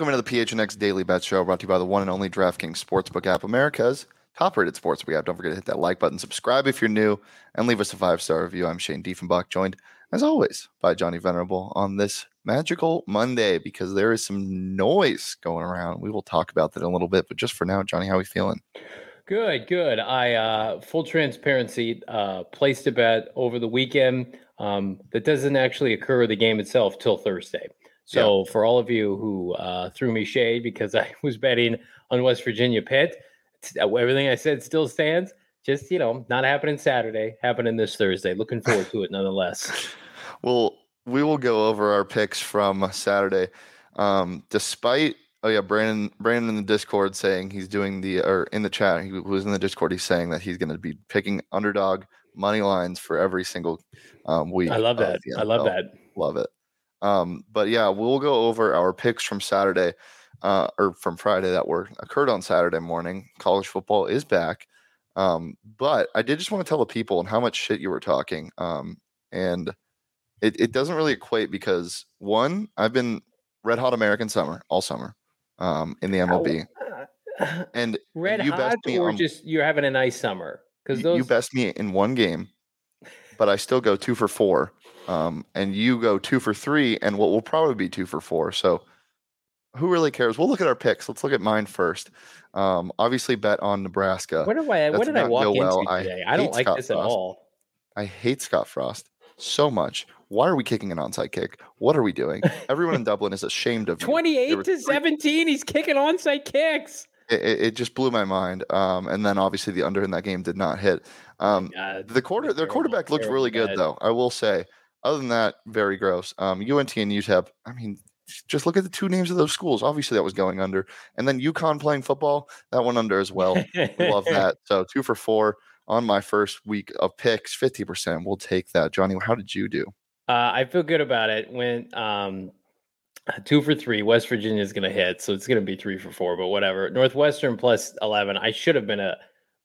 welcome into the PHNX Daily Bet Show brought to you by the one and only DraftKings Sportsbook app, America's top rated sportsbook app. Don't forget to hit that like button, subscribe if you're new, and leave us a five star review. I'm Shane Diefenbach, joined as always by Johnny Venerable on this magical Monday because there is some noise going around. We will talk about that in a little bit, but just for now, Johnny, how are we feeling? Good, good. I uh full transparency uh placed a bet over the weekend. Um that doesn't actually occur the game itself till Thursday. So for all of you who uh threw me shade because I was betting on West Virginia Pitt, everything I said still stands. Just, you know, not happening Saturday, happening this Thursday. Looking forward to it nonetheless. Well, we will go over our picks from Saturday. Um, despite oh yeah, Brandon Brandon in the Discord saying he's doing the or in the chat, he was in the Discord, he's saying that he's gonna be picking underdog money lines for every single um, week. I love that. I love that. Love it. Um, but yeah, we'll go over our picks from Saturday, uh, or from Friday that were occurred on Saturday morning. College football is back. Um, but I did just want to tell the people and how much shit you were talking. Um, and it, it doesn't really equate because one, I've been red hot American summer all summer, um, in the MLB. And Red you hot or on- just you're having a nice summer? Because those you best me in one game, but I still go two for four. Um, and you go two for three, and what will probably be two for four. So who really cares? We'll look at our picks. Let's look at mine first. Um, obviously bet on Nebraska. What do I? What did I walk into well. Today? I, don't like Scott this at all. I hate Scott Frost so much. Why are we kicking an onside kick? What are we doing? Everyone in Dublin is ashamed of me. Twenty-eight to three- seventeen. He's kicking onside kicks. It, it, just blew my mind. Um, and then obviously the under in that game did not hit. Um, God, the quarter, their terrible, quarterback looked really good though. I will say. Other than that, very gross. Um, UNT and UTEP. I mean, just look at the two names of those schools. Obviously, that was going under. And then UConn playing football, that went under as well. We love that. So two for four on my first week of picks, fifty percent. We'll take that. Johnny, how did you do? Uh, I feel good about it. Went um, two for three. West Virginia is going to hit, so it's going to be three for four. But whatever. Northwestern plus eleven. I should have been a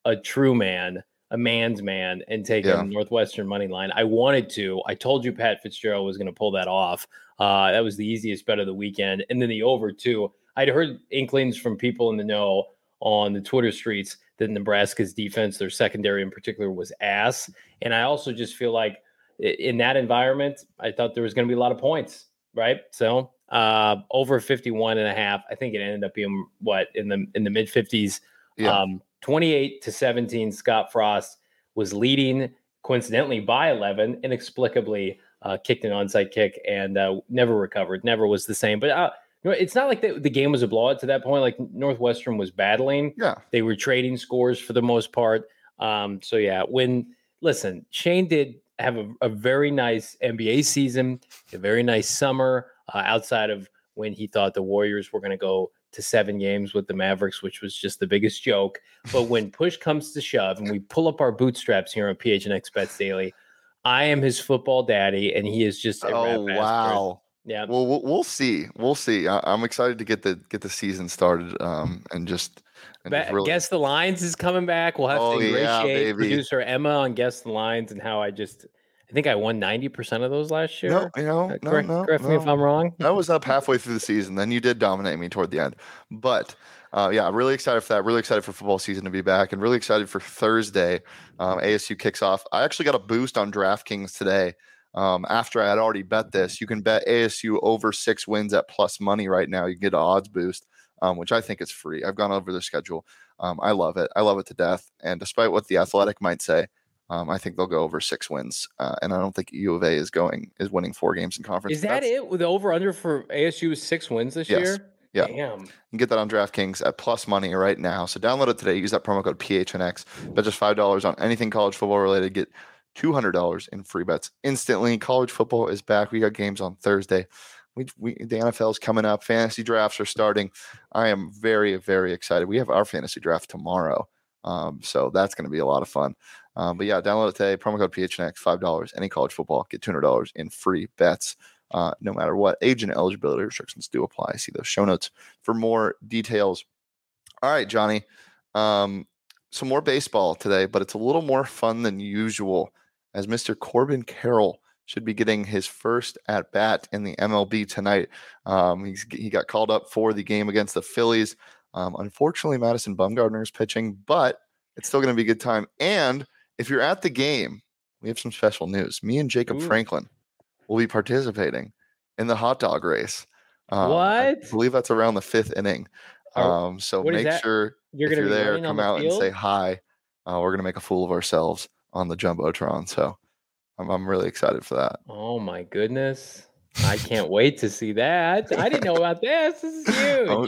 a true man, a man's man, and taken Yeah. Northwestern money line. I wanted to. I told you Pat Fitzgerald was going to pull that off. Uh, that was the easiest bet of the weekend, and then the over too. I'd heard inklings from people in the know on the Twitter streets that Nebraska's defense, their secondary in particular, was ass. And I also just feel like in that environment, I thought there was going to be a lot of points, right? So uh, over 51 and a half. I think it ended up being what in the in the mid 50s. Yeah. Um, 28 to 17. Scott Frost was leading coincidentally by 11, inexplicably uh, kicked an onside kick and uh, never recovered. Never was the same. But uh, you know, it's not like the, the game was a blowout to that point. Like Northwestern was battling. Yeah. They were trading scores for the most part. Um, so yeah, when listen, Shane did have a, a very nice NBA season, a very nice summer uh, outside of when he thought the Warriors were going to go to seven games with the Mavericks, which was just the biggest joke. But when push comes to shove and we pull up our bootstraps here on PHNX Bets Daily, I am his football daddy, and he is just a Oh wow. Yeah, Well, we'll we'll see. We'll see. I, I'm excited to get the get the season started. Um, and just and just really- Guess the Lines is coming back. We'll have Oh, to yeah, ingratiate baby. producer Emma on Guess the Lines and how I just, I think I won 90% of those last year. No, you know, Uh, no, correct no, correct me if. I'm wrong. I was up halfway through the season. Then you did dominate me toward the end. But uh, yeah, I'm really excited for that. Really excited for football season to be back, and really excited for Thursday. Um, ASU kicks off. I actually got a boost on DraftKings today. Um, after I had already bet this, you can bet ASU over six wins at plus money right now. You can get an odds boost, um, which I think is free. I've gone over their schedule. Um, I love it. I love it to death. And despite what the athletic might say, um, I think they'll go over six wins. Uh, and I don't think U of A is going is winning four games in conference. Is that That's- it with the over under for ASU is six wins this Yes. year? Yeah. Damn. You can get that on DraftKings at plus money right now. So download it today. Use that promo code PHNX. Bet just $5 on anything college football related. Get $200 in free bets instantly. College football is back. We got games on Thursday. We, we the NFL's coming up. Fantasy drafts are starting. I am very, very excited. We have our fantasy draft tomorrow. Um, so that's going to be a lot of fun. Um, but yeah, download it today. Promo code PHNX, $5. Any college football, get $200 in free bets. Uh, no matter what, age and eligibility restrictions do apply. See those show notes for more details. All right, Johnny. Um, some more baseball today, but it's a little more fun than usual as Mr. Corbin Carroll should be getting his first at bat in the MLB tonight. Um, he got called up for the game against the Phillies. Um, unfortunately, Madison Bumgarner is pitching, but it's still going to be a good time. And if you're at the game, we have some special news. Me and Jacob Ooh. Franklin will be participating in the hot dog race. Um, I believe that's around the fifth inning. Um, so what make sure You're if going to you're be there, come the out and say hi. Uh, we're gonna make a fool of ourselves on the jumbotron. So I'm, I'm really excited for that. Oh my goodness. I can't wait to see that. I didn't know about this. This is huge. Oh,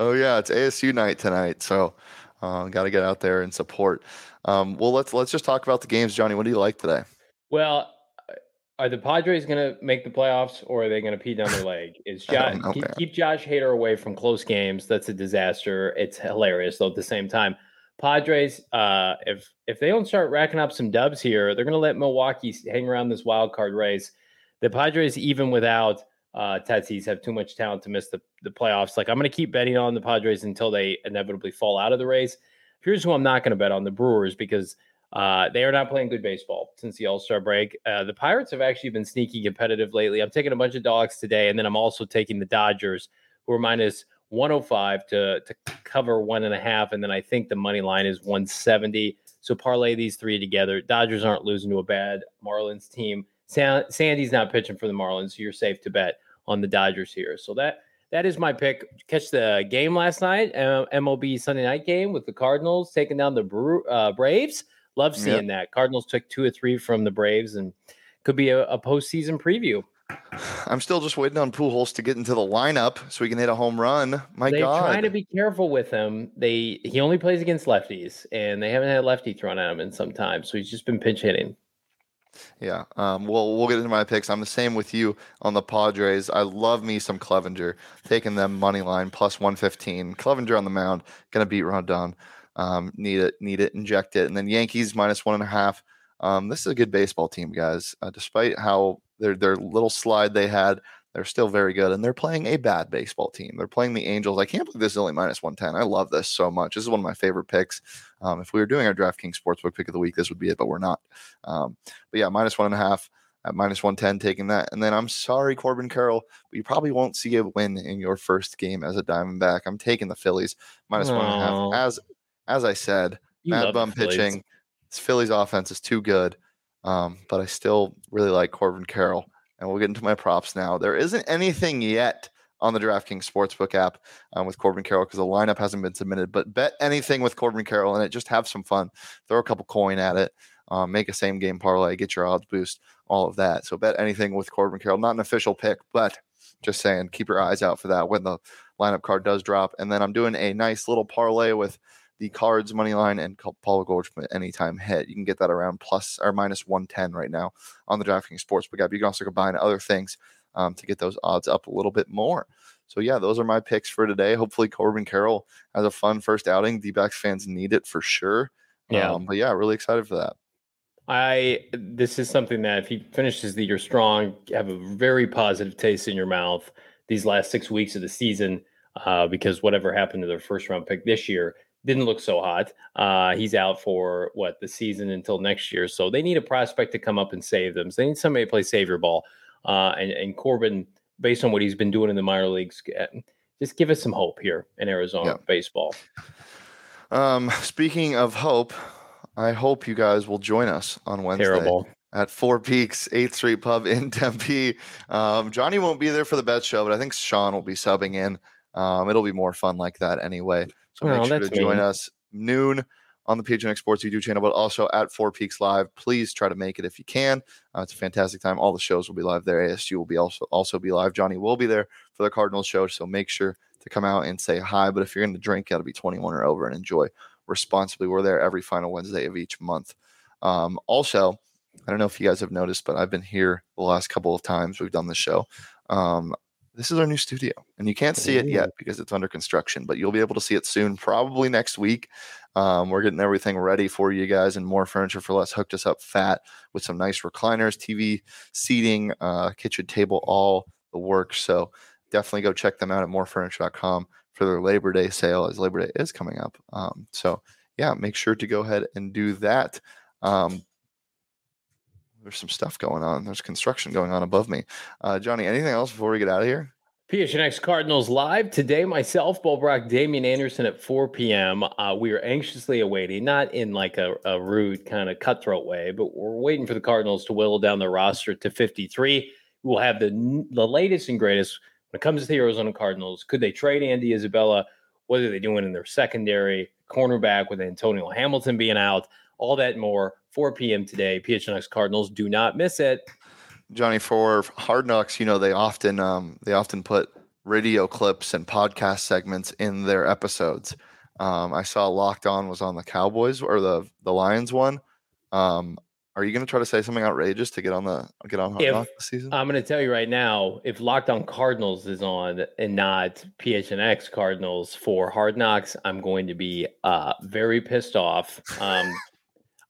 Oh yeah, it's ASU night tonight, so uh, got to get out there and support. Um, well, let's let's just talk about the games, Johnny. What do you like today? Well, uh, are the Padres going to make the playoffs or are they going to pee down their leg? Is Josh know, keep, keep Josh Hader away from close games? That's a disaster. It's hilarious though. At the same time, Padres, uh, if if they don't start racking up some dubs here, they're going to let Milwaukee hang around this wild card race. The Padres, even without uh, Tatis, have too much talent to miss the, the playoffs. Like I'm going to keep betting on the Padres until they inevitably fall out of the race. Here's who I'm not going to bet on: the Brewers because uh, they are not playing good baseball since the All Star break. Uh, the Pirates have actually been sneaky competitive lately. I'm taking a bunch of dogs today, and then I'm also taking the Dodgers, who are minus 105 to to cover one and a half, and then I think the money line is 170. So parlay these three together. Dodgers aren't losing to a bad Marlins team. Sa- Sandy's not pitching for the Marlins, so you're safe to bet on the Dodgers here. So that that is my pick. Catch the game last night, uh, MLB Sunday night game with the Cardinals taking down the uh, Braves. Love Yep. seeing that. Cardinals took two or three from the Braves, and could be a, a postseason preview. I'm still just waiting on Pujols to get into the lineup so he can hit a home run. My They're God, trying to be careful with him. They he only plays against lefties, and they haven't had lefty thrown at him in some time. So he's just been pinch hitting. Yeah. Um, well, we'll get into my picks. I'm the same with you on the Padres. I love me some Clevinger, taking them money line plus 115. Clevinger on the mound, gonna beat Rondon. Um, need it, need it, inject it, and then Yankees minus one and a half. Um, this is a good baseball team, guys. Uh, despite how their their little slide they had, they're still very good, and they're playing a bad baseball team. They're playing the Angels. I can't believe this is only minus 110. I love this so much. This is one of my favorite picks. Um, if we were doing our DraftKings Sportsbook pick of the week, this would be it, but we're not. Um, but yeah, minus one and a half at minus 110, taking that. And then I'm sorry, Corbin Carroll, but you probably won't see a win in your first game as a Diamondback. I'm taking the Phillies minus one and a half. As as I said, You Mad Bum pitching. This Phillies offense is too good. Um, but I still really like Corbin Carroll. And we'll get into my props now. There isn't anything yet on the DraftKings Sportsbook app um, with Corbin Carroll because the lineup hasn't been submitted. But bet anything with Corbin Carroll in it. Just have some fun. Throw a couple coin at it. Um, make a same game parlay. Get your odds boost. All of that. So bet anything with Corbin Carroll. Not an official pick, but just saying, keep your eyes out for that when the lineup card does drop. And then I'm doing a nice little parlay with the cards money line and Paul Goldschmidt anytime hit. You can get that around plus or minus 110 right now on the DraftKings Sportsbook app. You can also combine other things um, to get those odds up a little bit more. So yeah, those are my picks for today. Hopefully Corbin Carroll has a fun first outing. D-backs fans need it for sure. Yeah. Um, but yeah, really excited for that. I this is something that if he finishes the year strong, have a very positive taste in your mouth these last six weeks of the season, uh, because whatever happened to their first round pick this year didn't look so hot. Uh, he's out for what the season until next year, so they need a prospect to come up and save them. So they need somebody to play savior ball, uh, and and Corbin, based on what he's been doing in the minor leagues, uh, just give us some hope here in Arizona Yeah. baseball. Um, speaking of hope, I hope you guys will join us on Wednesday. Terrible. at Four Peaks 8th Street Pub in Tempe. Um, Johnny won't be there for the bet show, but I think Sean will be subbing in. Um, it'll be more fun like that anyway. So Oh, make sure to that's join mean. us noon on the PHNX Sports YouTube channel, but also at Four Peaks Live. Please try to make it if you can. Uh, it's a fantastic time. All the shows will be live there. ASU will be also also be live. Johnny will be there for the Cardinals show, so make sure to to come out and say hi. But if you're going to drink, got to be 21 or over and enjoy responsibly. We're there every final Wednesday of each month. Um, also, I don't know if you guys have noticed, but I've been here the last couple of times we've done the show. Um, this is our new studio, and you can't see it yet because it's under construction, but you'll be able to see it soon, probably next week. Um, we're getting everything ready for you guys, and more furniture for less hooked us up fat with some nice recliners, TV, seating, uh, kitchen table, all the works. So definitely go check them out at morefurniture.com for their Labor Day sale as Labor Day is coming up. Um, so yeah, make sure to go ahead and do that. Um, there's some stuff going on. There's construction going on above me. Uh, Johnny, anything else before we get out of here? PHNX Cardinals live today. Myself, Bo Brack, Damien Anderson at 4 p.m. Uh, we are anxiously awaiting, not in like a, a rude kind of cutthroat way, but we're waiting for the Cardinals to whittle down the roster to 53. We'll have the the latest and greatest when it comes to the Arizona Cardinals. Could they trade Andy Isabella? What are they doing in their secondary? Cornerback with Antonio Hamilton being out, all that more. 4 p.m. today. PHNX Cardinals. Do not miss it. Johnny, for Hard Knocks, you know they often um, they often put radio clips and podcast segments in their episodes. Um, I saw Locked On was on the Cowboys or the the Lions one. Um, are you going to try to say something outrageous to get on the get on Hard If- Knocks this season? I'm going to tell you right now, if Locked On Cardinals is on and not PHNX Cardinals for Hard Knocks, I'm going to be uh, very pissed off. Um,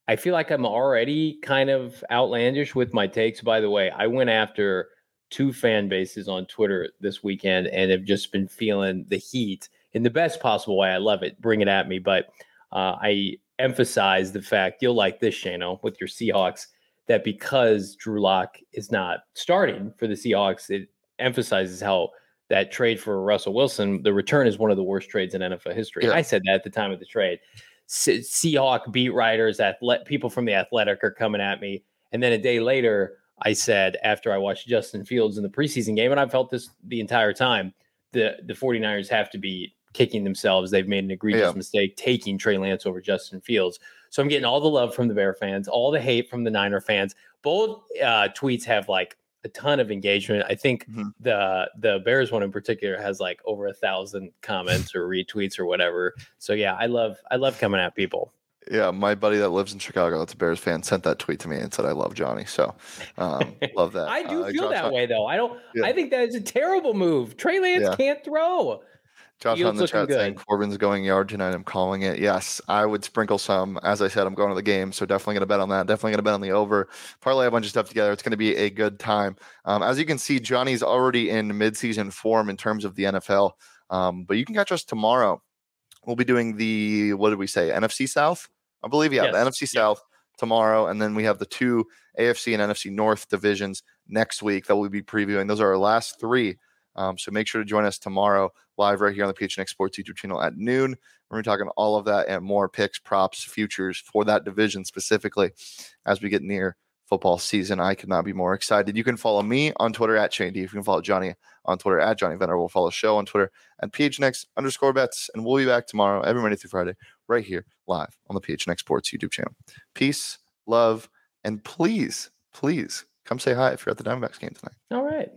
I feel like I'm already kind of outlandish with my takes. By the way, I went after two fan bases on Twitter this weekend and have just been feeling the heat in the best possible way. I love it. Bring it at me. But uh, I emphasize the fact you'll like this, Shano, with your Seahawks that because Drew Lock is not starting for the Seahawks, it emphasizes how that trade for Russell Wilson, the return is one of the worst trades in NFL history. Yeah. I said that at the time of the trade. Se- Seahawk beat writers, athlete, people from the Athletic are coming at me, and then a day later, I said after I watched Justin Fields in the preseason game, and I felt this the entire time, the the 49ers have to be kicking themselves. They've made an egregious Yeah. mistake taking Trey Lance over Justin Fields. So I'm getting all the love from the Bear fans, all the hate from the Niner fans. Both uh, tweets have like a ton of engagement. I think Mhm. the the Bears one in particular has like over a thousand comments or retweets or whatever. So yeah, I love I love coming at people. yeah, my buddy that lives in Chicago, that's a Bears fan, sent that tweet to me and said, "I love Johnny." So um, love that. I do Uh, feel Josh that way though. I don't. Yeah. I think that is a terrible move. Trey Lance Yeah. can't throw. Josh on the chat saying. Corbin's going yard tonight. I'm calling it. Yes, I would sprinkle some. As I said, I'm going to the game, so definitely going to bet on that. Definitely going to bet on the over. Parlay a bunch of stuff together. It's going to be a good time. Um, as you can see, Johnny's already in midseason form in terms of the NFL. Um, but you can catch us tomorrow. We'll be doing the what did we say? NFC South, I believe. Yeah, the Yes. NFC Yeah. South tomorrow, and then we have the two AFC and NFC North divisions next week that we'll be previewing. Those are our last three. Um, so make sure to join us tomorrow live right here on the PHNX Sports YouTube channel at noon. We're going to be talking all of that and more picks, props, futures for that division specifically as we get near football season. I could not be more excited. You can follow me on Twitter at Shane D. You can follow Johnny on Twitter at Johnny Venner. We'll follow the show on Twitter at PHNX underscore bets. And we'll be back tomorrow, every Monday through Friday, right here live on the PHNX Sports YouTube channel. Peace, love, and please, please come say hi if you're at the Diamondbacks game tonight. All right.